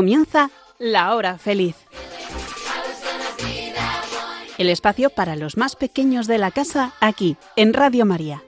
Comienza la hora feliz. El espacio para los más pequeños de la casa aquí, en Radio María.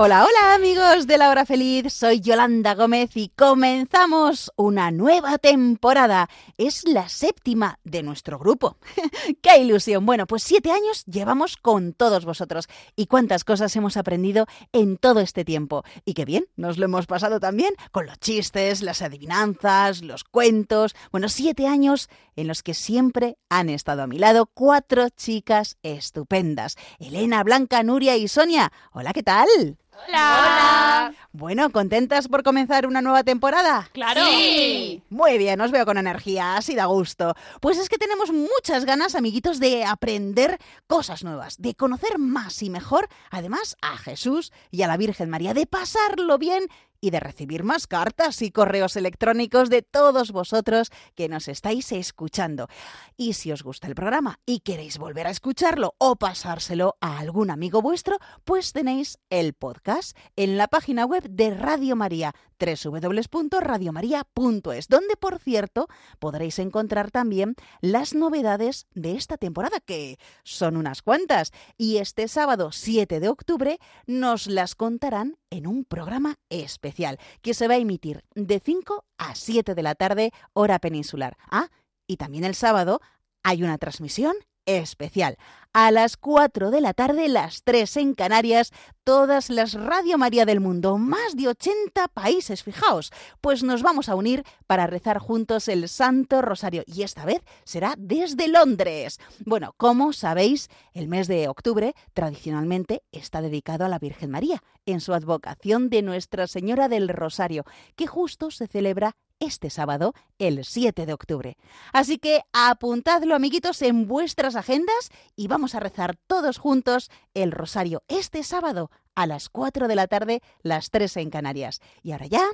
Hola, hola amigos de la hora feliz, soy Yolanda Gómez y comenzamos una nueva temporada. Es la séptima de nuestro grupo. ¡Qué ilusión! Bueno, pues siete años llevamos con todos vosotros y cuántas cosas hemos aprendido en todo este tiempo. Y qué bien, nos lo hemos pasado también con los chistes, las adivinanzas, los cuentos. Bueno, siete años en los que siempre han estado a mi lado cuatro chicas estupendas. Elena, Blanca, Nuria y Sonia. Hola, ¿qué tal? Hola. Bueno, ¿contentas por comenzar una nueva temporada? Claro. Sí. Muy bien, os veo con energía, así da gusto. Pues es que tenemos muchas ganas, amiguitos, de aprender cosas nuevas, de conocer más y mejor, además, a Jesús y a la Virgen María, de pasarlo bien y de recibir más cartas y correos electrónicos de todos vosotros que nos estáis escuchando. Y si os gusta el programa y queréis volver a escucharlo o pasárselo a algún amigo vuestro, pues tenéis el podcast en la página web de Radio María www.radiomaria.es, donde por cierto podréis encontrar también las novedades de esta temporada, que son unas cuantas, y este sábado 7 de octubre nos las contarán en un programa especial que se va a emitir de 5 a 7 de la tarde, hora peninsular. Ah, y también el sábado hay una transmisión especial. A las 4 de la tarde, las 3 en Canarias, todas las Radio María del mundo, más de 80 países, fijaos, pues nos vamos a unir para rezar juntos el Santo Rosario y esta vez será desde Londres. Bueno, como sabéis, el mes de octubre tradicionalmente está dedicado a la Virgen María en su advocación de Nuestra Señora del Rosario, que justo se celebra este sábado, el 7 de octubre. Así que apuntadlo, amiguitos, en vuestras agendas y vamos a rezar todos juntos el rosario este sábado a las 4 de la tarde, las 3 en Canarias. Y ahora ya,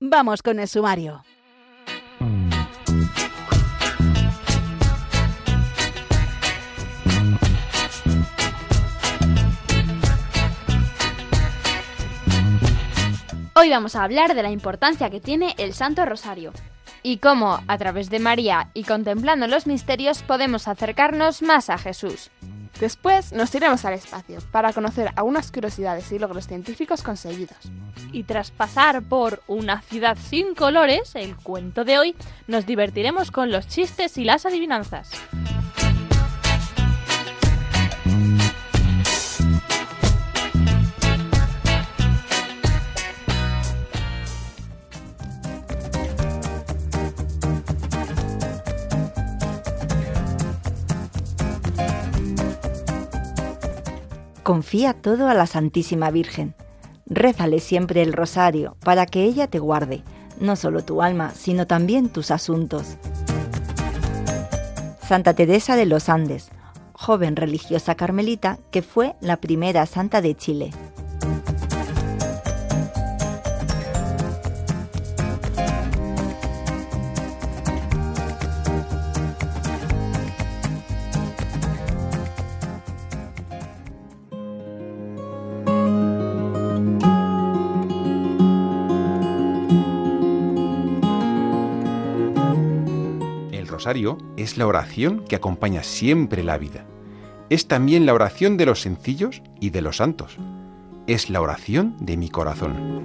vamos con el sumario. Hoy vamos a hablar de la importancia que tiene el Santo Rosario. Y cómo, a través de María y contemplando los misterios, podemos acercarnos más a Jesús. Después nos iremos al espacio para conocer algunas curiosidades y logros científicos conseguidos. Y tras pasar por una ciudad sin colores, el cuento de hoy, nos divertiremos con los chistes y las adivinanzas. Confía todo a la Santísima Virgen. Rézale siempre el rosario para que ella te guarde, no solo tu alma, sino también tus asuntos. Santa Teresa de los Andes, joven religiosa carmelita que fue la primera santa de Chile. Es la oración que acompaña siempre la vida. Es también la oración de los sencillos y de los santos. Es la oración de mi corazón.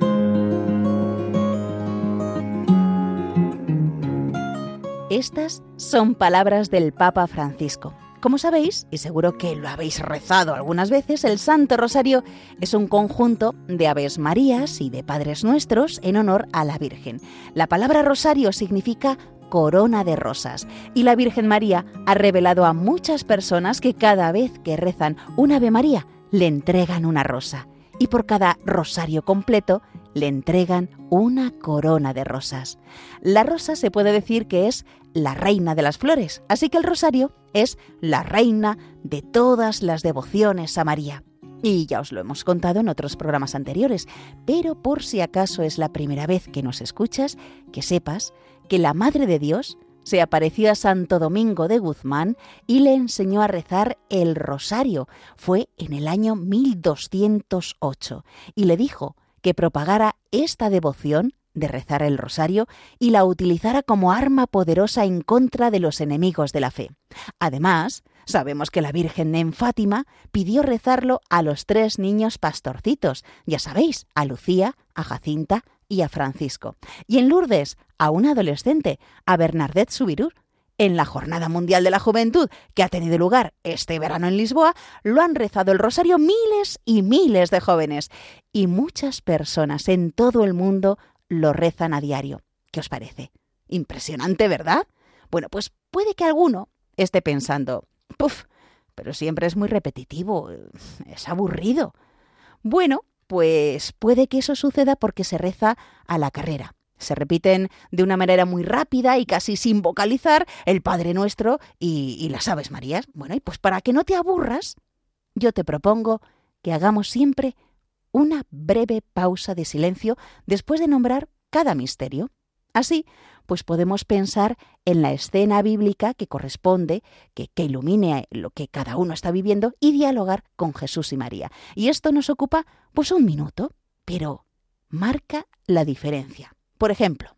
Estas son palabras del Papa Francisco. Como sabéis, y seguro que lo habéis rezado algunas veces, el Santo Rosario es un conjunto de Aves Marías y de Padres Nuestros en honor a la Virgen. La palabra rosario significa corona de rosas. Y la Virgen María ha revelado a muchas personas que cada vez que rezan un Ave María le entregan una rosa. Y por cada rosario completo le entregan una corona de rosas. La rosa se puede decir que es la reina de las flores, así que el rosario es la reina de todas las devociones a María. Y ya os lo hemos contado en otros programas anteriores, pero por si acaso es la primera vez que nos escuchas, que sepas que la Madre de Dios se apareció a Santo Domingo de Guzmán y le enseñó a rezar el rosario. Fue en el año 1208 y le dijo que propagara esta devoción de rezar el rosario y la utilizara como arma poderosa en contra de los enemigos de la fe. Además, sabemos que la Virgen en Fátima pidió rezarlo a los tres niños pastorcitos, ya sabéis, a Lucía, a Jacinta y a Francisco. Y en Lourdes, a un adolescente, a Bernadette Subirur. En la Jornada Mundial de la Juventud, que ha tenido lugar este verano en Lisboa, lo han rezado el rosario miles y miles de jóvenes. Y muchas personas en todo el mundo lo rezan a diario. ¿Qué os parece? Impresionante, ¿verdad? Bueno, pues puede que alguno esté pensando, puf, pero siempre es muy repetitivo, es aburrido. Bueno, pues puede que eso suceda porque se reza a la carrera. Se repiten de una manera muy rápida y casi sin vocalizar el Padre Nuestro y, y las Aves Marías. Bueno, y pues para que no te aburras, yo te propongo que hagamos siempre una breve pausa de silencio después de nombrar cada misterio. Así, pues podemos pensar en la escena bíblica que corresponde, que, ilumine lo que cada uno está viviendo y dialogar con Jesús y María. Y esto nos ocupa pues un minuto, pero marca la diferencia. Por ejemplo,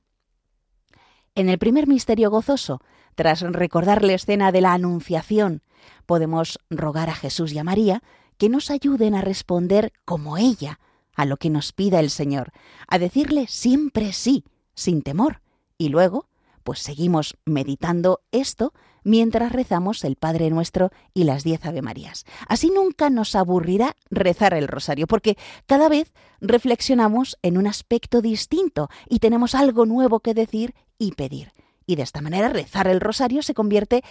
en el primer misterio gozoso, tras recordar la escena de la Anunciación, podemos rogar a Jesús y a María que nos ayuden a responder como ella a lo que nos pida el Señor, a decirle siempre sí, sin temor. Y luego, pues seguimos meditando esto mientras rezamos el Padre Nuestro y las diez Ave Marías. Así nunca nos aburrirá rezar el rosario, porque cada vez reflexionamos en un aspecto distinto y tenemos algo nuevo que decir y pedir. Y de esta manera rezar el rosario se convierte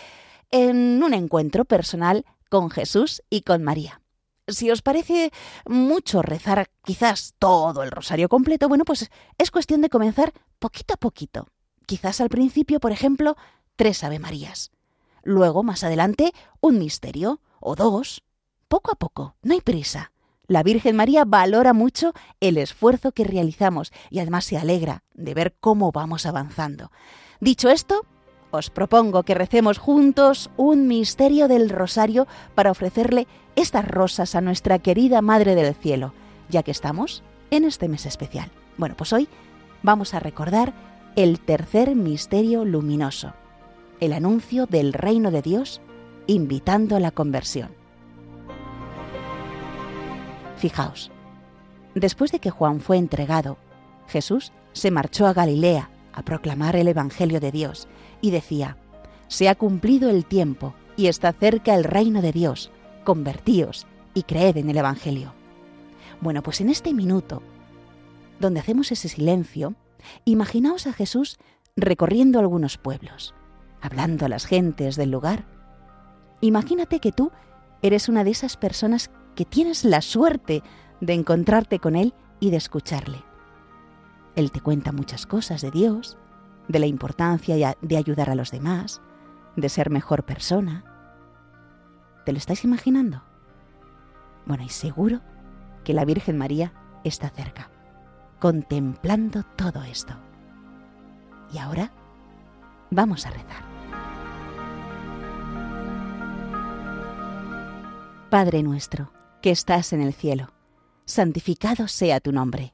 en un encuentro personal con Jesús y con María. Si os parece mucho rezar quizás todo el rosario completo, bueno, pues es cuestión de comenzar poquito a poquito. Quizás al principio, por ejemplo, tres Ave Marías. Luego, más adelante, un misterio o dos. Poco a poco, no hay prisa. La Virgen María valora mucho el esfuerzo que realizamos y además se alegra de ver cómo vamos avanzando. Dicho esto, os propongo que recemos juntos un misterio del rosario para ofrecerle estas rosas a nuestra querida Madre del Cielo, ya que estamos en este mes especial. Bueno, pues hoy vamos a recordar el tercer misterio luminoso, el anuncio del reino de Dios invitando a la conversión. Fijaos, después de que Juan fue entregado, Jesús se marchó a Galilea a proclamar el Evangelio de Dios y decía, Se ha cumplido el tiempo y está cerca el reino de Dios, convertíos y creed en el Evangelio. Bueno, pues en este minuto, donde hacemos ese silencio, imaginaos a Jesús recorriendo algunos pueblos, hablando a las gentes del lugar. Imagínate que tú eres una de esas personas que tienes la suerte de encontrarte con Él y de escucharle. Él te cuenta muchas cosas de Dios, de la importancia de ayudar a los demás, de ser mejor persona. ¿Te lo estáis imaginando? Bueno, y seguro que la Virgen María está cerca, contemplando todo esto. Y ahora vamos a rezar. Padre nuestro, que estás en el cielo, santificado sea tu nombre.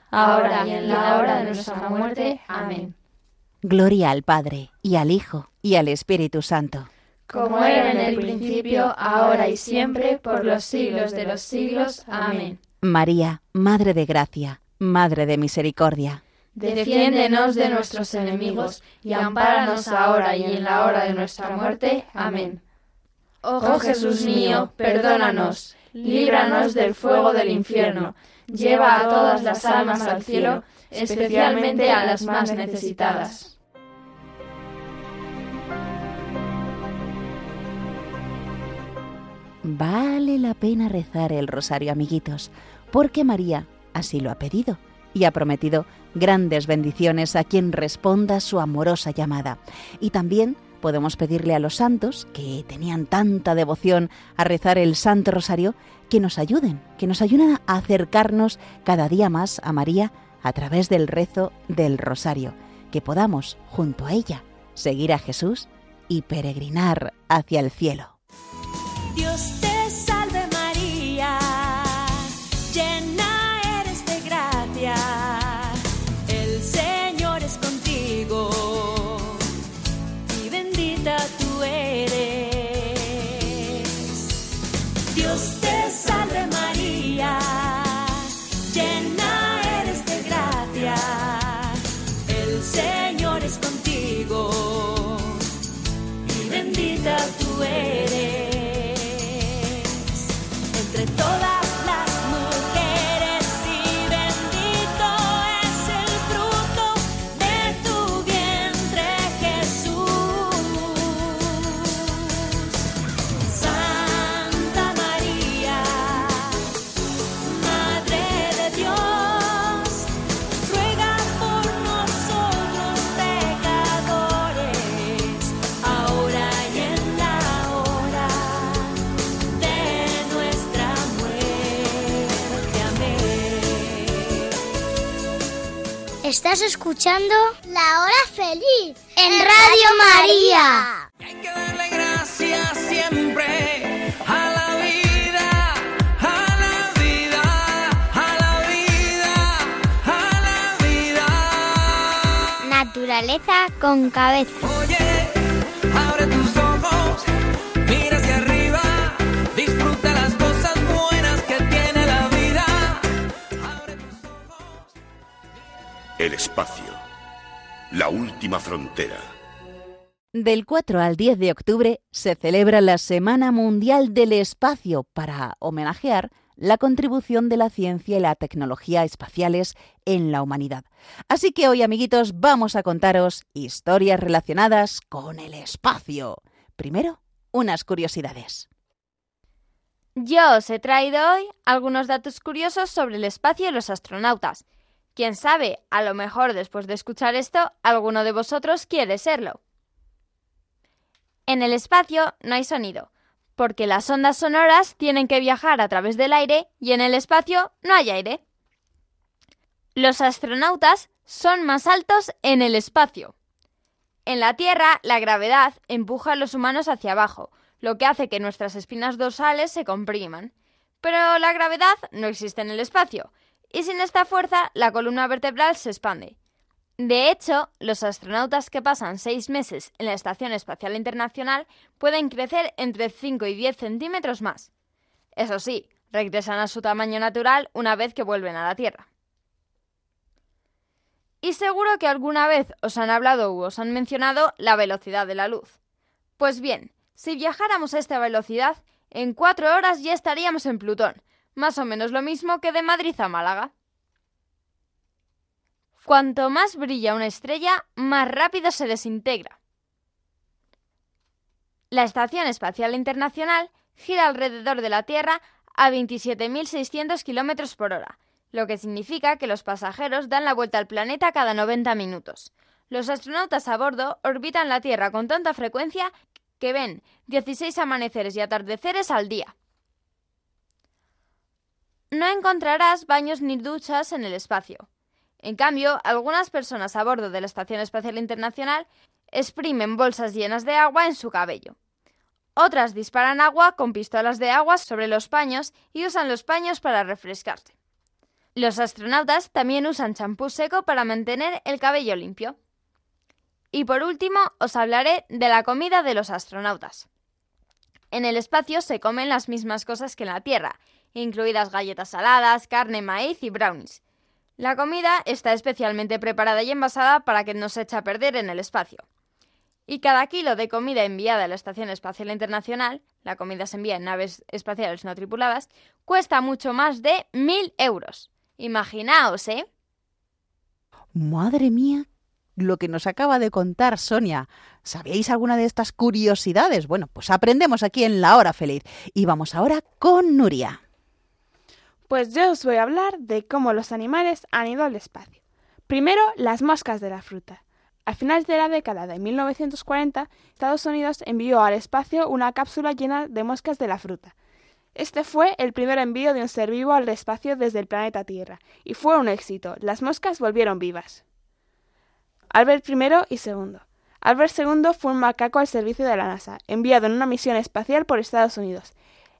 ahora y en la hora de nuestra muerte. Amén. Gloria al Padre, y al Hijo, y al Espíritu Santo. Como era en el principio, ahora y siempre, por los siglos de los siglos. Amén. María, Madre de Gracia, Madre de Misericordia. Defiéndenos de nuestros enemigos, y ampáranos ahora y en la hora de nuestra muerte. Amén. Oh Jesús mío, perdónanos, líbranos del fuego del infierno, lleva a todas las almas al cielo, especialmente a las más necesitadas. Vale la pena rezar el rosario, amiguitos, porque María así lo ha pedido y ha prometido grandes bendiciones a quien responda su amorosa llamada. Y también podemos pedirle a los santos, que tenían tanta devoción a rezar el Santo Rosario, que nos ayuden, que nos ayuden a acercarnos cada día más a María a través del rezo del Rosario, que podamos, junto a ella, seguir a Jesús y peregrinar hacia el cielo. Estás escuchando La Hora Feliz en Radio María. Hay que darle gracias siempre a la vida, a la vida, a la vida, a la vida. Naturaleza con cabeza. El espacio. La última frontera. Del 4 al 10 de octubre se celebra la Semana Mundial del Espacio para homenajear la contribución de la ciencia y la tecnología espaciales en la humanidad. Así que hoy, amiguitos, vamos a contaros historias relacionadas con el espacio. Primero, unas curiosidades. Yo os he traído hoy algunos datos curiosos sobre el espacio y los astronautas. Quién sabe, a lo mejor después de escuchar esto, alguno de vosotros quiere serlo. En el espacio no hay sonido, porque las ondas sonoras tienen que viajar a través del aire y en el espacio no hay aire. Los astronautas son más altos en el espacio. En la Tierra, la gravedad empuja a los humanos hacia abajo, lo que hace que nuestras espinas dorsales se compriman. Pero la gravedad no existe en el espacio, y sin esta fuerza la columna vertebral se expande. De hecho, los astronautas que pasan seis meses en la Estación Espacial Internacional pueden crecer entre 5 y 10 centímetros más. Eso sí, regresan a su tamaño natural una vez que vuelven a la Tierra. Y seguro que alguna vez os han hablado u os han mencionado la velocidad de la luz. Pues bien, si viajáramos a esta velocidad, en cuatro horas ya estaríamos en Plutón, más o menos lo mismo que de Madrid a Málaga. Cuanto más brilla una estrella, más rápido se desintegra. La Estación Espacial Internacional gira alrededor de la Tierra a 27.600 km por hora, lo que significa que los pasajeros dan la vuelta al planeta cada 90 minutos. Los astronautas a bordo orbitan la Tierra con tanta frecuencia que ven 16 amaneceres y atardeceres al día. No encontrarás baños ni duchas en el espacio. En cambio, algunas personas a bordo de la Estación Espacial Internacional exprimen bolsas llenas de agua en su cabello. Otras disparan agua con pistolas de agua sobre los paños y usan los paños para refrescarse. Los astronautas también usan champú seco para mantener el cabello limpio. Y por último, os hablaré de la comida de los astronautas. En el espacio se comen las mismas cosas que en la Tierra, incluidas galletas saladas, carne, maíz y brownies. La comida está especialmente preparada y envasada para que no se eche a perder en el espacio. Y cada kilo de comida enviada a la Estación Espacial Internacional, la comida se envía en naves espaciales no tripuladas, cuesta mucho más de mil euros. Imaginaos, ¿eh? Madre mía, lo que nos acaba de contar Sonia. ¿Sabíais alguna de estas curiosidades? Bueno, pues aprendemos aquí en La Hora Feliz. Y vamos ahora con Nuria. Pues yo os voy a hablar de cómo los animales han ido al espacio. Primero, las moscas de la fruta. A finales de la década de 1940, Estados Unidos envió al espacio una cápsula llena de moscas de la fruta. Este fue el primer envío de un ser vivo al espacio desde el planeta Tierra, y fue un éxito. Las moscas volvieron vivas. Albert I y II. Albert II fue un macaco al servicio de la NASA, enviado en una misión espacial por Estados Unidos.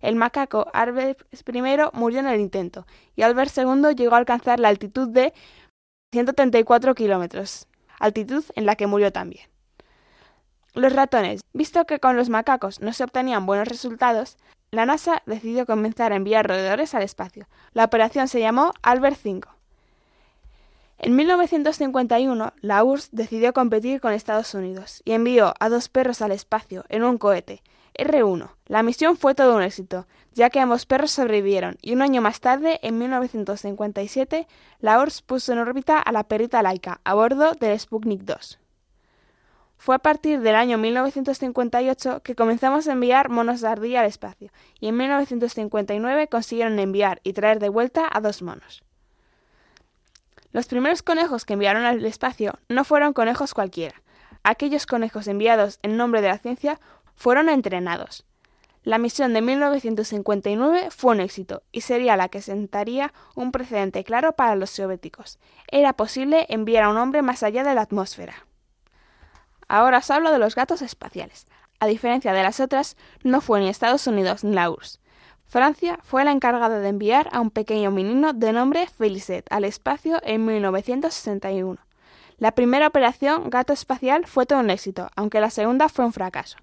El macaco Albert I murió en el intento, y Albert II llegó a alcanzar la altitud de 134 kilómetros, altitud en la que murió también. Los ratones. Visto que con los macacos no se obtenían buenos resultados, la NASA decidió comenzar a enviar roedores al espacio. La operación se llamó Albert V. En 1951, la URSS decidió competir con Estados Unidos y envió a dos perros al espacio en un cohete, R1. La misión fue todo un éxito, ya que ambos perros sobrevivieron y un año más tarde, en 1957, la URSS puso en órbita a la perrita Laika a bordo del Sputnik 2. Fue a partir del año 1958 que comenzamos a enviar monos de ardilla al espacio, y en 1959 consiguieron enviar y traer de vuelta a dos monos. Los primeros conejos que enviaron al espacio no fueron conejos cualquiera. Aquellos conejos enviados en nombre de la ciencia fueron entrenados. La misión de 1959 fue un éxito y sería la que sentaría un precedente claro para los soviéticos. Era posible enviar a un hombre más allá de la atmósfera. Ahora os hablo de los gatos espaciales. A diferencia de las otras, no fue ni Estados Unidos ni la URSS. Francia fue la encargada de enviar a un pequeño menino de nombre Félicet al espacio en 1961. La primera operación Gato Espacial fue todo un éxito, aunque la segunda fue un fracaso.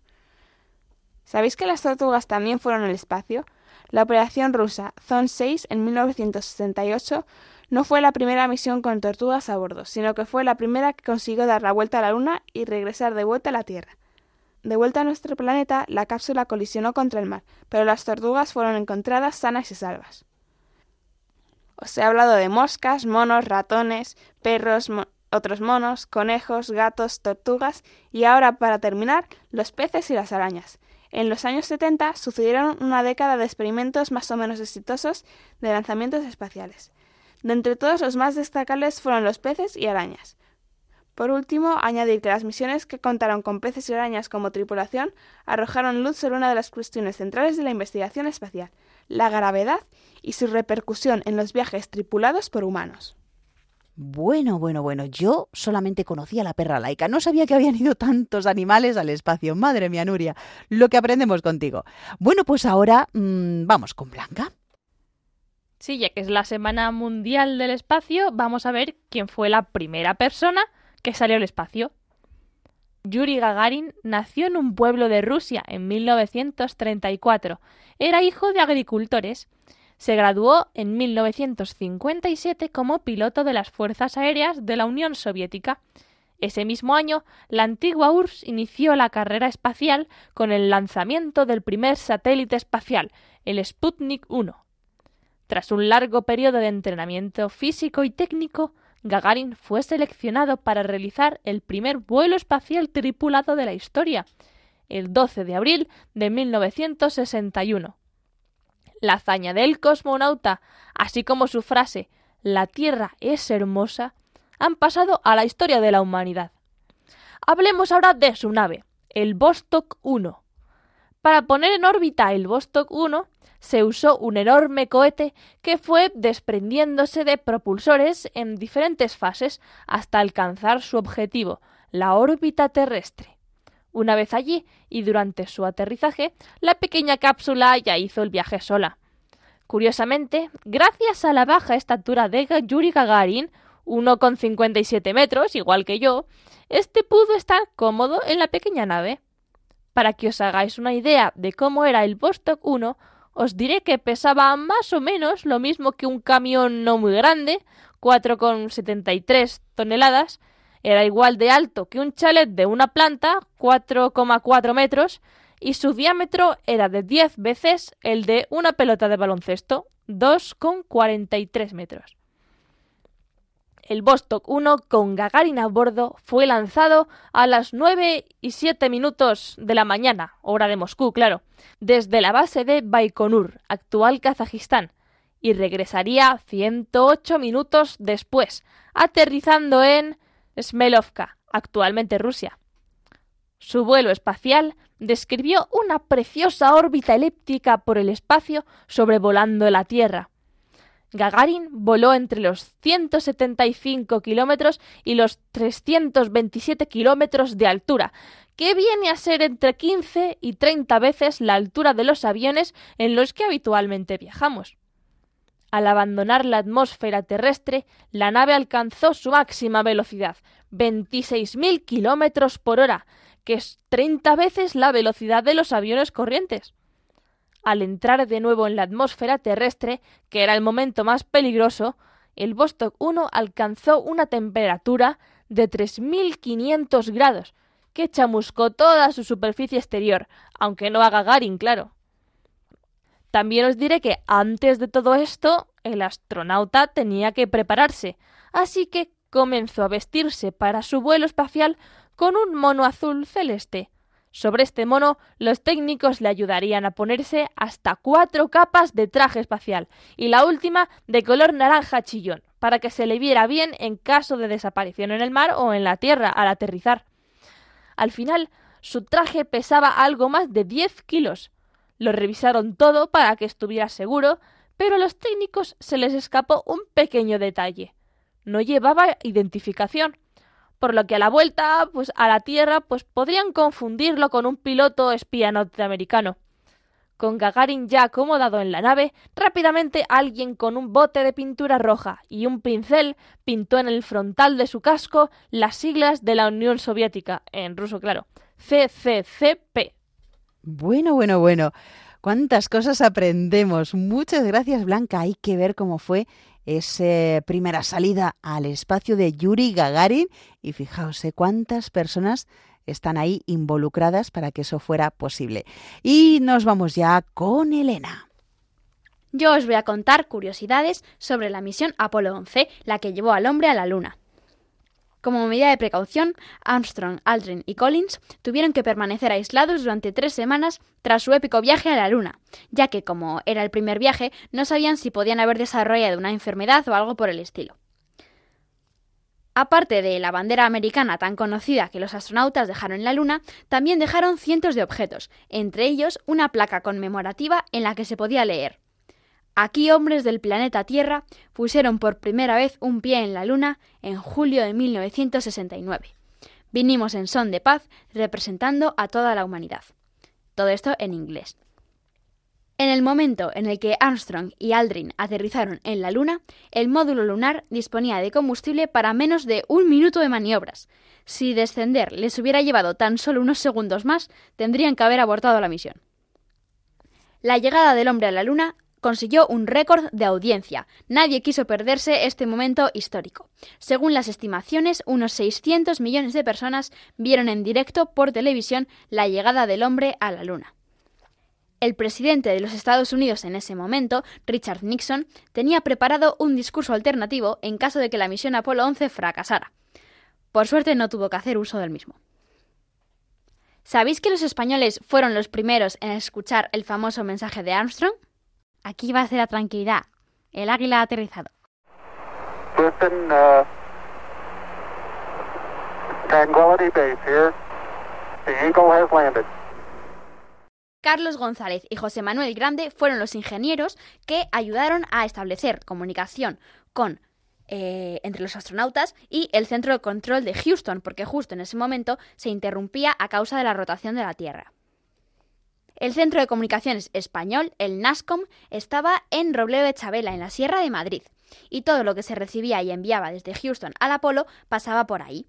¿Sabéis que las tortugas también fueron al espacio? La operación rusa Zone 6 en 1968 No fue la primera misión con tortugas a bordo, sino que fue la primera que consiguió dar la vuelta a la Luna y regresar de vuelta a la Tierra. De vuelta a nuestro planeta, la cápsula colisionó contra el mar, pero las tortugas fueron encontradas sanas y salvas. Os he hablado de moscas, monos, ratones, perros, otros monos, conejos, gatos, tortugas y ahora, para terminar, los peces y las arañas. En los años 70 sucedieron una década de experimentos más o menos exitosos de lanzamientos espaciales. De entre todos los más destacables fueron los peces y arañas. Por último, añadir que las misiones que contaron con peces y arañas como tripulación arrojaron luz sobre una de las cuestiones centrales de la investigación espacial, la gravedad y su repercusión en los viajes tripulados por humanos. Bueno, bueno, bueno, yo solamente conocía la perra laica, no sabía que habían ido tantos animales al espacio. Madre mía, Nuria, lo que aprendemos contigo. Bueno, pues ahora mm, vamos con Blanca. Sí, ya que es la Semana Mundial del Espacio, vamos a ver quién fue la primera persona que salió al espacio. Yuri Gagarin nació en un pueblo de Rusia en 1934. Era hijo de agricultores. Se graduó en 1957 como piloto de las Fuerzas Aéreas de la Unión Soviética. Ese mismo año, la antigua URSS inició la carrera espacial con el lanzamiento del primer satélite espacial, el Sputnik 1. Tras un largo periodo de entrenamiento físico y técnico, Gagarin fue seleccionado para realizar el primer vuelo espacial tripulado de la historia, el 12 de abril de 1961. La hazaña del cosmonauta, así como su frase La Tierra es hermosa, han pasado a la historia de la humanidad. Hablemos ahora de su nave, el Vostok 1. Para poner en órbita el Vostok 1 se usó un enorme cohete que fue desprendiéndose de propulsores en diferentes fases hasta alcanzar su objetivo, la órbita terrestre. Una vez allí y durante su aterrizaje, la pequeña cápsula ya hizo el viaje sola. Curiosamente, gracias a la baja estatura de Yuri Gagarin, 1,57 metros, igual que yo, este pudo estar cómodo en la pequeña nave. Para que os hagáis una idea de cómo era el Vostok 1, os diré que pesaba más o menos lo mismo que un camión no muy grande, 4,73 toneladas, era igual de alto que un chalet de una planta, 4,4 metros, y su diámetro era de 10 veces el de una pelota de baloncesto, 2,43 metros. El Vostok 1 con Gagarin a bordo fue lanzado a las 9 y 7 minutos de la mañana, hora de Moscú, claro, desde la base de Baikonur, actual Kazajistán, y regresaría 108 minutos después, aterrizando en Smelovka, actualmente Rusia. Su vuelo espacial describió una preciosa órbita elíptica por el espacio sobrevolando la Tierra. Gagarin voló entre los 175 kilómetros y los 327 kilómetros de altura, que viene a ser entre 15 y 30 veces la altura de los aviones en los que habitualmente viajamos. Al abandonar la atmósfera terrestre, la nave alcanzó su máxima velocidad, 26.000 kilómetros por hora, que es 30 veces la velocidad de los aviones corrientes. Al entrar de nuevo en la atmósfera terrestre, que era el momento más peligroso, el Vostok 1 alcanzó una temperatura de 3.500 grados, que chamuscó toda su superficie exterior, aunque no a Gagarin, claro. También os diré que antes de todo esto, el astronauta tenía que prepararse, así que comenzó a vestirse para su vuelo espacial con un mono azul celeste. Sobre este mono, los técnicos le ayudarían a ponerse hasta cuatro capas de traje espacial, y la última de color naranja chillón, para que se le viera bien en caso de desaparición en el mar o en la tierra al aterrizar. Al final, su traje pesaba algo más de 10 kilos. Lo revisaron todo para que estuviera seguro, pero a los técnicos se les escapó un pequeño detalle. No llevaba identificación, por lo que a la vuelta pues a la Tierra pues podrían confundirlo con un piloto espía norteamericano. Con Gagarin ya acomodado en la nave, rápidamente alguien con un bote de pintura roja y un pincel pintó en el frontal de su casco las siglas de la Unión Soviética, en ruso claro, CCCP. Bueno, bueno, bueno. Cuántas cosas aprendemos. Muchas gracias, Blanca. Hay que ver cómo fue esa primera salida al espacio de Yuri Gagarin y fijaos eh, cuántas personas están ahí involucradas para que eso fuera posible. Y nos vamos ya con Elena. Yo os voy a contar curiosidades sobre la misión Apolo 11, la que llevó al hombre a la Luna. Como medida de precaución, Armstrong, Aldrin y Collins tuvieron que permanecer aislados durante tres semanas tras su épico viaje a la Luna, ya que como era el primer viaje, no sabían si podían haber desarrollado una enfermedad o algo por el estilo. Aparte de la bandera americana tan conocida que los astronautas dejaron en la Luna, también dejaron cientos de objetos, entre ellos una placa conmemorativa en la que se podía leer Aquí hombres del planeta Tierra pusieron por primera vez un pie en la Luna en julio de 1969. Vinimos en son de paz representando a toda la humanidad. Todo esto en inglés. En el momento en el que Armstrong y Aldrin aterrizaron en la Luna, el módulo lunar disponía de combustible para menos de un minuto de maniobras. Si descender les hubiera llevado tan solo unos segundos más, tendrían que haber abortado la misión. La llegada del hombre a la Luna consiguió un récord de audiencia. Nadie quiso perderse este momento histórico. Según las estimaciones, unos 600 millones de personas vieron en directo por televisión la llegada del hombre a la Luna. El presidente de los Estados Unidos en ese momento, Richard Nixon, tenía preparado un discurso alternativo en caso de que la misión Apolo 11 fracasara. Por suerte no tuvo que hacer uso del mismo. ¿Sabéis que los españoles fueron los primeros en escuchar el famoso mensaje de Armstrong? Aquí va a ser la tranquilidad. El águila ha aterrizado. Houston, uh, Tranquility Base here. The Eagle has landed. Carlos González y José Manuel Grande fueron los ingenieros que ayudaron a establecer comunicación con eh, entre los astronautas y el centro de control de Houston, porque justo en ese momento se interrumpía a causa de la rotación de la Tierra. El centro de comunicaciones español, el NASCOM, estaba en Robledo de Chabela, en la Sierra de Madrid, y todo lo que se recibía y enviaba desde Houston al Apolo pasaba por ahí.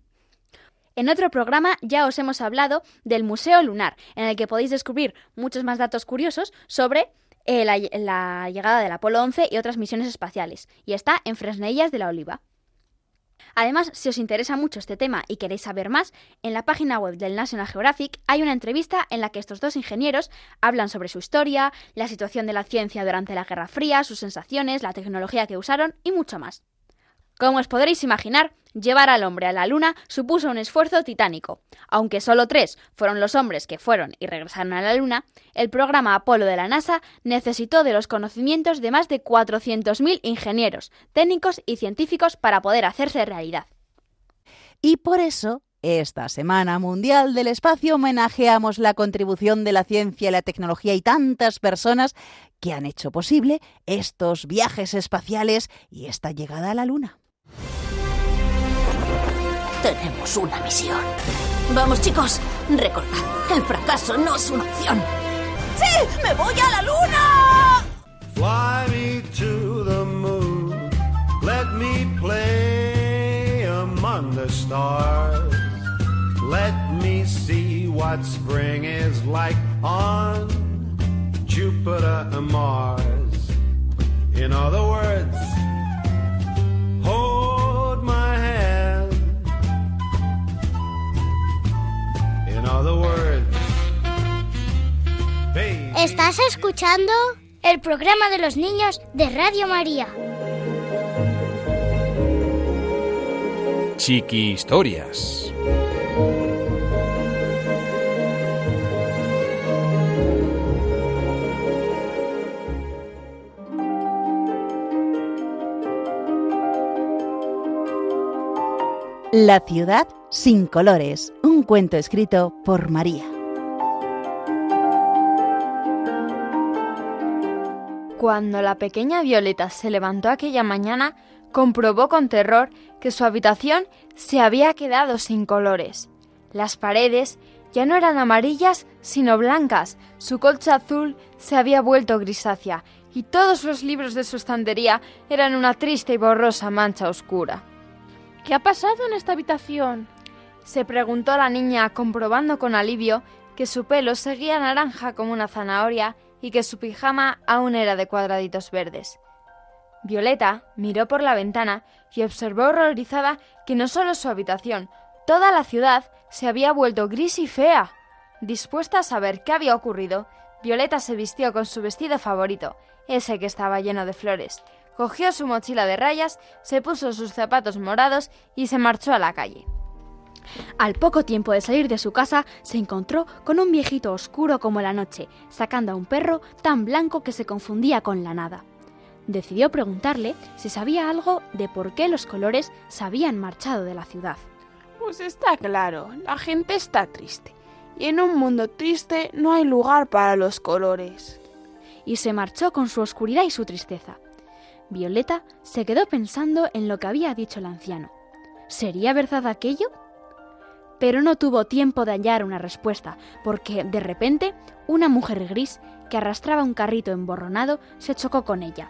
En otro programa ya os hemos hablado del Museo Lunar, en el que podéis descubrir muchos más datos curiosos sobre eh, la, la llegada del Apolo 11 y otras misiones espaciales, y está en Fresnellas de la Oliva. Además, si os interesa mucho este tema y queréis saber más, en la página web del National Geographic hay una entrevista en la que estos dos ingenieros hablan sobre su historia, la situación de la ciencia durante la Guerra Fría, sus sensaciones, la tecnología que usaron y mucho más. Como os podréis imaginar, llevar al hombre a la Luna supuso un esfuerzo titánico. Aunque solo tres fueron los hombres que fueron y regresaron a la Luna, el programa Apolo de la NASA necesitó de los conocimientos de más de 400.000 ingenieros, técnicos y científicos para poder hacerse realidad. Y por eso, esta Semana Mundial del Espacio homenajeamos la contribución de la ciencia y la tecnología y tantas personas que han hecho posible estos viajes espaciales y esta llegada a la Luna. Tenemos una misión. Vamos, chicos, recordad, el fracaso no es una opción. ¡Sí! ¡Me voy a la luna! Fly me to the moon. Let me play among the stars. Let me see what spring is like on Jupiter and Mars. In other words, hold ¿Estás escuchando? El programa de los niños de Radio María. Chiqui Historias. La ciudad sin colores, un cuento escrito por María. Cuando la pequeña Violeta se levantó aquella mañana, comprobó con terror que su habitación se había quedado sin colores. Las paredes ya no eran amarillas, sino blancas, su colcha azul se había vuelto grisácea, y todos los libros de su estantería eran una triste y borrosa mancha oscura. ¿Qué ha pasado en esta habitación? Se preguntó la niña, comprobando con alivio que su pelo seguía naranja como una zanahoria y que su pijama aún era de cuadraditos verdes. Violeta miró por la ventana y observó horrorizada que no solo su habitación, toda la ciudad se había vuelto gris y fea. Dispuesta a saber qué había ocurrido, Violeta se vistió con su vestido favorito, ese que estaba lleno de flores, cogió su mochila de rayas, se puso sus zapatos morados y se marchó a la calle. Al poco tiempo de salir de su casa, se encontró con un viejito oscuro como la noche, sacando a un perro tan blanco que se confundía con la nada. Decidió preguntarle si sabía algo de por qué los colores se habían marchado de la ciudad. Pues está claro, la gente está triste. Y en un mundo triste no hay lugar para los colores. Y se marchó con su oscuridad y su tristeza. Violeta se quedó pensando en lo que había dicho el anciano. ¿Sería verdad aquello? Pero no tuvo tiempo de hallar una respuesta, porque de repente una mujer gris que arrastraba un carrito emborronado se chocó con ella.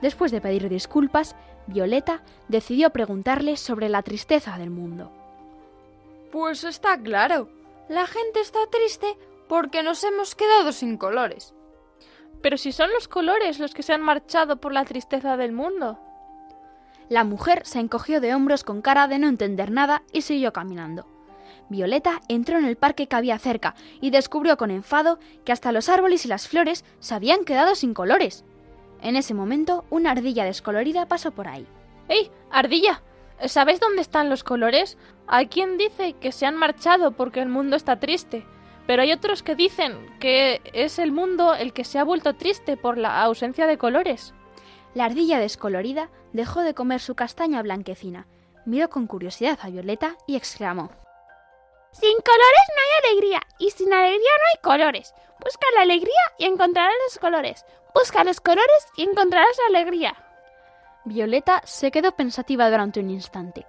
Después de pedir disculpas, Violeta decidió preguntarle sobre la tristeza del mundo. Pues está claro, la gente está triste porque nos hemos quedado sin colores. Pero si son los colores los que se han marchado por la tristeza del mundo. La mujer se encogió de hombros con cara de no entender nada y siguió caminando. Violeta entró en el parque que había cerca y descubrió con enfado que hasta los árboles y las flores se habían quedado sin colores. En ese momento, una ardilla descolorida pasó por ahí. ¡Ey, ardilla! ¿Sabes dónde están los colores? Hay quien dice que se han marchado porque el mundo está triste, pero hay otros que dicen que es el mundo el que se ha vuelto triste por la ausencia de colores. La ardilla descolorida dejó de comer su castaña blanquecina, miró con curiosidad a Violeta y exclamó Sin colores no hay alegría y sin alegría no hay colores. Busca la alegría y encontrarás los colores. Busca los colores y encontrarás la alegría. Violeta se quedó pensativa durante un instante.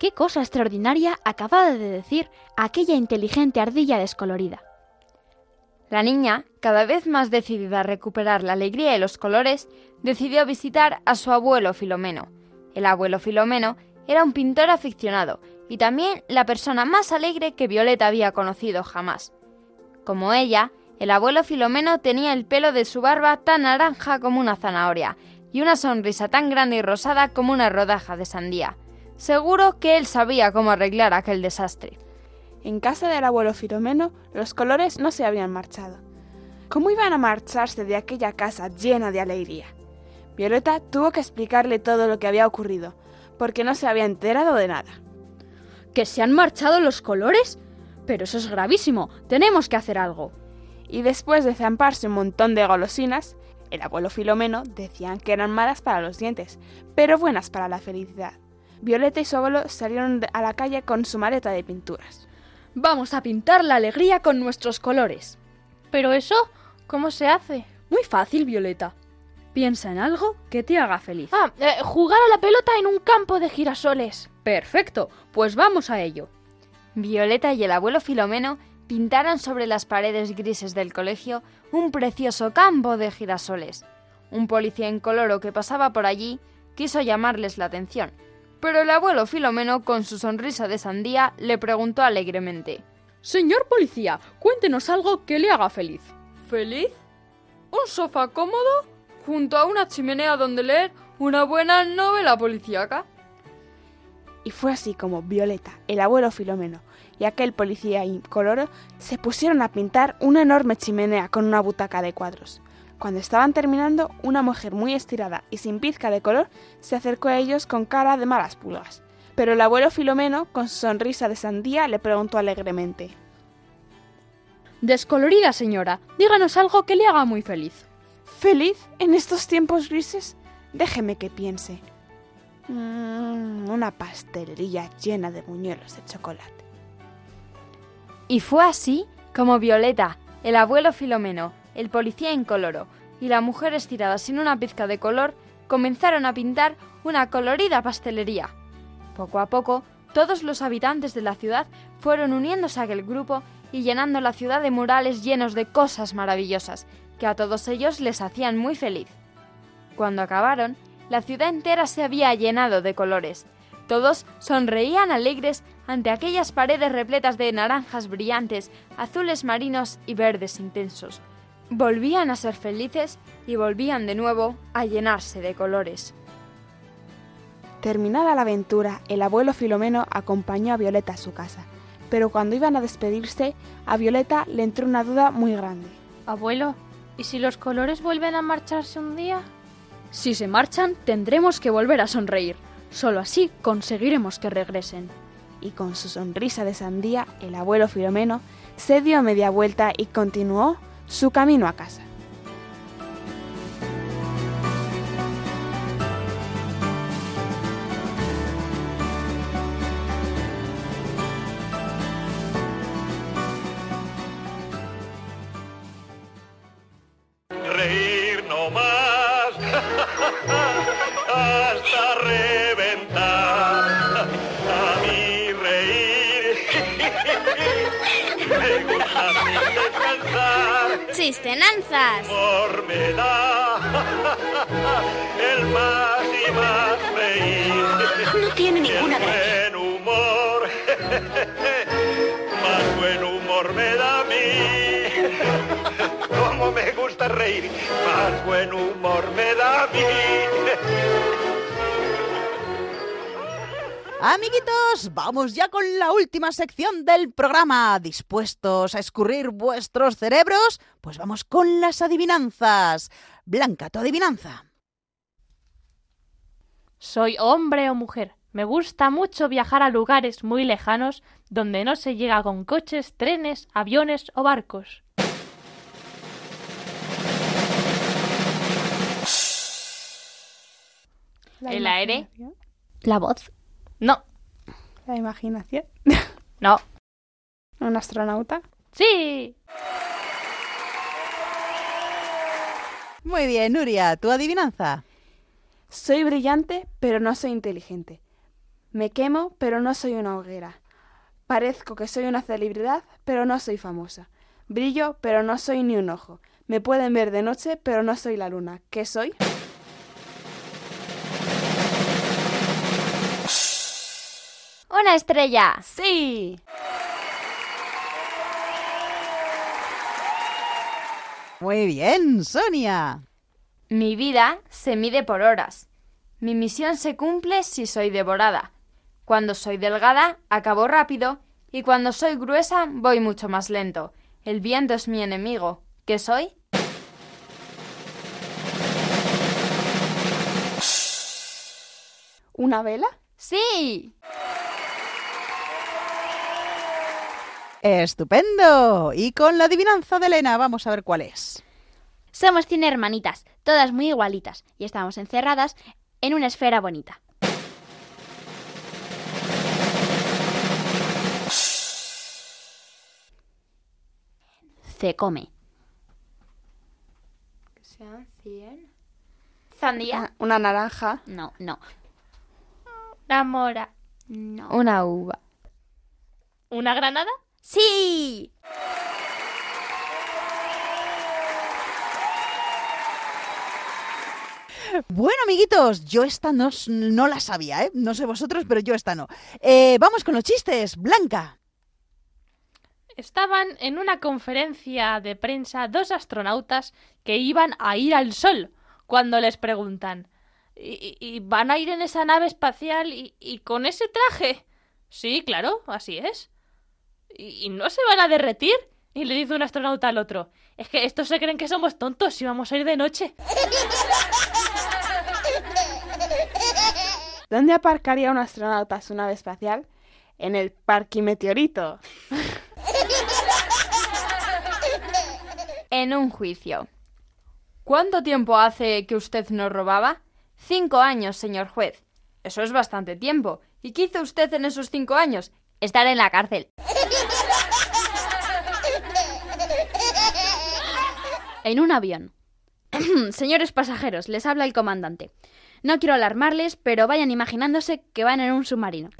¿Qué cosa extraordinaria acababa de decir aquella inteligente ardilla descolorida? La niña, cada vez más decidida a recuperar la alegría y los colores, decidió visitar a su abuelo Filomeno. El abuelo Filomeno era un pintor aficionado y también la persona más alegre que Violeta había conocido jamás. Como ella, el abuelo Filomeno tenía el pelo de su barba tan naranja como una zanahoria y una sonrisa tan grande y rosada como una rodaja de sandía. Seguro que él sabía cómo arreglar aquel desastre. En casa del abuelo Filomeno los colores no se habían marchado. ¿Cómo iban a marcharse de aquella casa llena de alegría? Violeta tuvo que explicarle todo lo que había ocurrido, porque no se había enterado de nada. ¿Que se han marchado los colores? Pero eso es gravísimo. Tenemos que hacer algo. Y después de zamparse un montón de golosinas, el abuelo Filomeno decían que eran malas para los dientes, pero buenas para la felicidad. Violeta y su abuelo salieron a la calle con su maleta de pinturas. Vamos a pintar la alegría con nuestros colores. Pero eso, ¿cómo se hace? Muy fácil, Violeta. Piensa en algo que te haga feliz. Ah, eh, jugar a la pelota en un campo de girasoles. Perfecto, pues vamos a ello. Violeta y el abuelo Filomeno pintaron sobre las paredes grises del colegio un precioso campo de girasoles. Un policía incoloro que pasaba por allí quiso llamarles la atención, pero el abuelo Filomeno, con su sonrisa de sandía, le preguntó alegremente Señor policía, cuéntenos algo que le haga feliz. ¿Feliz? ¿Un sofá cómodo? Junto a una chimenea donde leer una buena novela policíaca. Y fue así como Violeta, el abuelo Filomeno y aquel policía incoloro se pusieron a pintar una enorme chimenea con una butaca de cuadros. Cuando estaban terminando, una mujer muy estirada y sin pizca de color se acercó a ellos con cara de malas pulgas. Pero el abuelo Filomeno, con su sonrisa de sandía, le preguntó alegremente Descolorida señora, díganos algo que le haga muy feliz. ¿Feliz en estos tiempos grises? Déjeme que piense. Mm, una pastelería llena de buñuelos de chocolate. Y fue así como Violeta, el abuelo Filomeno, el policía incoloro y la mujer estirada sin una pizca de color comenzaron a pintar una colorida pastelería. Poco a poco, todos los habitantes de la ciudad fueron uniéndose a aquel grupo y llenando la ciudad de murales llenos de cosas maravillosas, que a todos ellos les hacían muy feliz. Cuando acabaron, la ciudad entera se había llenado de colores. Todos sonreían alegres ante aquellas paredes repletas de naranjas brillantes, azules marinos y verdes intensos. Volvían a ser felices y volvían de nuevo a llenarse de colores. Terminada la aventura, el abuelo Filomeno acompañó a Violeta a su casa, pero cuando iban a despedirse, a Violeta le entró una duda muy grande. Abuelo, ¿y si los colores vuelven a marcharse un día? Si se marchan, tendremos que volver a sonreír. Solo así conseguiremos que regresen. Y con su sonrisa de sandía, el abuelo Filomeno se dio media vuelta y continuó su camino a casa. Hasta reventar. A mí reír me gusta descansar. Chistenanzas. Humor me da el más y más reír. No tiene ninguna gracia. buen humor, más buen humor me da. Como me gusta reír, más buen humor me da a mí. Amiguitos, vamos ya con la última sección del programa. ¿Dispuestos a escurrir vuestros cerebros? Pues vamos con las adivinanzas. Blanca, tu adivinanza. Soy hombre o mujer. Me gusta mucho viajar a lugares muy lejanos donde no se llega con coches, trenes, aviones o barcos. ¿El aire? La voz. No, La imaginación. no. ¿Un astronauta? Sí. Muy bien, Nuria, tu adivinanza. Soy brillante, pero no soy inteligente. Me quemo, pero no soy una hoguera. Parezco que soy una celebridad, pero no soy famosa. Brillo, pero no soy ni un ojo. Me pueden ver de noche, pero no soy la luna. ¿Qué soy? ¡Una estrella! ¡Sí! Muy bien, Sonia. Mi vida se mide por horas. Mi misión se cumple si soy devorada. Cuando soy delgada, acabo rápido, y cuando soy gruesa, voy mucho más lento. El viento es mi enemigo. ¿Qué soy? ¿Una vela? ¡Sí! Estupendo. Y con la adivinanza de Elena, vamos a ver cuál es. Somos cien hermanitas, todas muy igualitas, y estamos encerradas en una esfera bonita. Se come. Sean cien. ¿Sandía? ¿Una naranja? No, no, La mora. no. Una uva. ¿Una granada? ¡Sí! Bueno, amiguitos, yo esta no, no la sabía, ¿eh? No sé vosotros, pero yo esta no. Eh, vamos con los chistes. Blanca. Estaban en una conferencia de prensa dos astronautas que iban a ir al Sol cuando les preguntan ¿Y, y- y van a ir en esa nave espacial y, y con ese traje? Sí, claro, así es. ¿Y, y no se van a derretir? Y le dice un astronauta al otro Es que estos se creen que somos tontos y vamos a ir de noche. ¿Dónde aparcaría un astronauta su nave espacial? En el Parquimeteorito. En un juicio. ¿Cuánto tiempo hace que usted nos robaba? Cinco años, señor juez. Eso es bastante tiempo. ¿Y qué hizo usted en esos cinco años? Estar en la cárcel. En un avión. Señores pasajeros, les habla el comandante. No quiero alarmarles, pero vayan imaginándose que van en un submarino.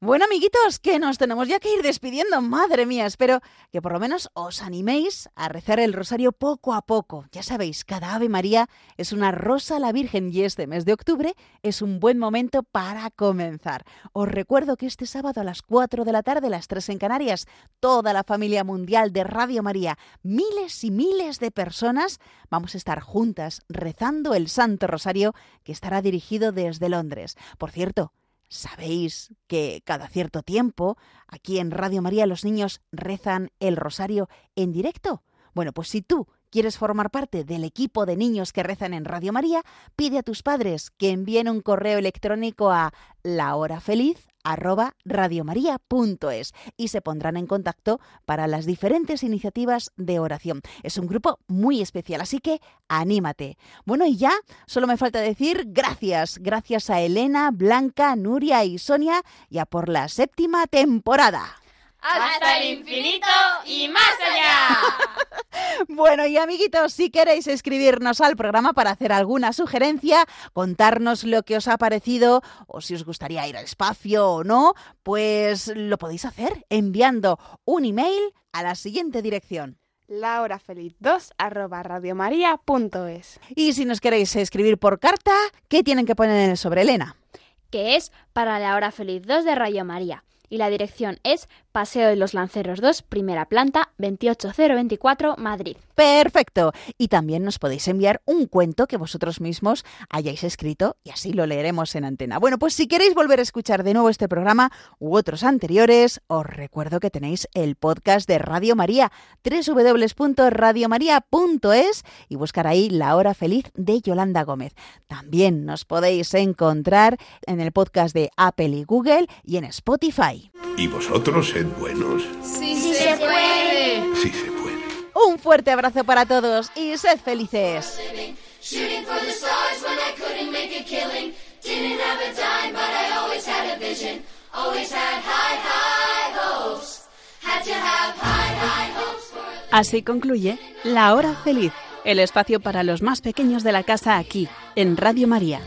Bueno, amiguitos, que nos tenemos ya que ir despidiendo. Madre mía, espero que por lo menos os animéis a rezar el rosario poco a poco. Ya sabéis, cada Ave María es una rosa a la Virgen y este mes de octubre es un buen momento para comenzar. Os recuerdo que este sábado a las 4 de la tarde, las 3 en Canarias, toda la familia mundial de Radio María, miles y miles de personas, vamos a estar juntas rezando el Santo Rosario que estará dirigido desde Londres. Por cierto, ¿Sabéis que cada cierto tiempo aquí en Radio María los niños rezan el rosario en directo? Bueno, pues si tú quieres formar parte del equipo de niños que rezan en Radio María, pide a tus padres que envíen un correo electrónico a lahorafeliz@radiomaria.es y se pondrán en contacto para las diferentes iniciativas de oración. Es un grupo muy especial, así que anímate. Bueno, y ya solo me falta decir gracias, gracias a Elena, Blanca, Nuria y Sonia ya por la séptima temporada. Hasta el infinito y más allá. Bueno, y amiguitos, si queréis escribirnos al programa para hacer alguna sugerencia, contarnos lo que os ha parecido o si os gustaría ir al espacio o no, pues lo podéis hacer enviando un email a la siguiente dirección. lahorafeliz2 arroba radiomaria.es Y si nos queréis escribir por carta, ¿qué tienen que poner en el sobre Elena? que es para la hora feliz 2 de Radio María. Y la dirección es Paseo de los Lanceros 2, primera planta, 28024, Madrid. Perfecto. Y también nos podéis enviar un cuento que vosotros mismos hayáis escrito y así lo leeremos en antena. Bueno, pues si queréis volver a escuchar de nuevo este programa u otros anteriores, os recuerdo que tenéis el podcast de Radio María, www.radiomaria.es y buscar ahí La Hora Feliz de Yolanda Gómez. También nos podéis encontrar en el podcast de Apple y Google y en Spotify. ¿Y vosotros sed buenos? Sí, se puede. Sí se puede. Un fuerte abrazo para todos y sed felices. Así concluye La Hora Feliz, el espacio para los más pequeños de la casa aquí, en Radio María.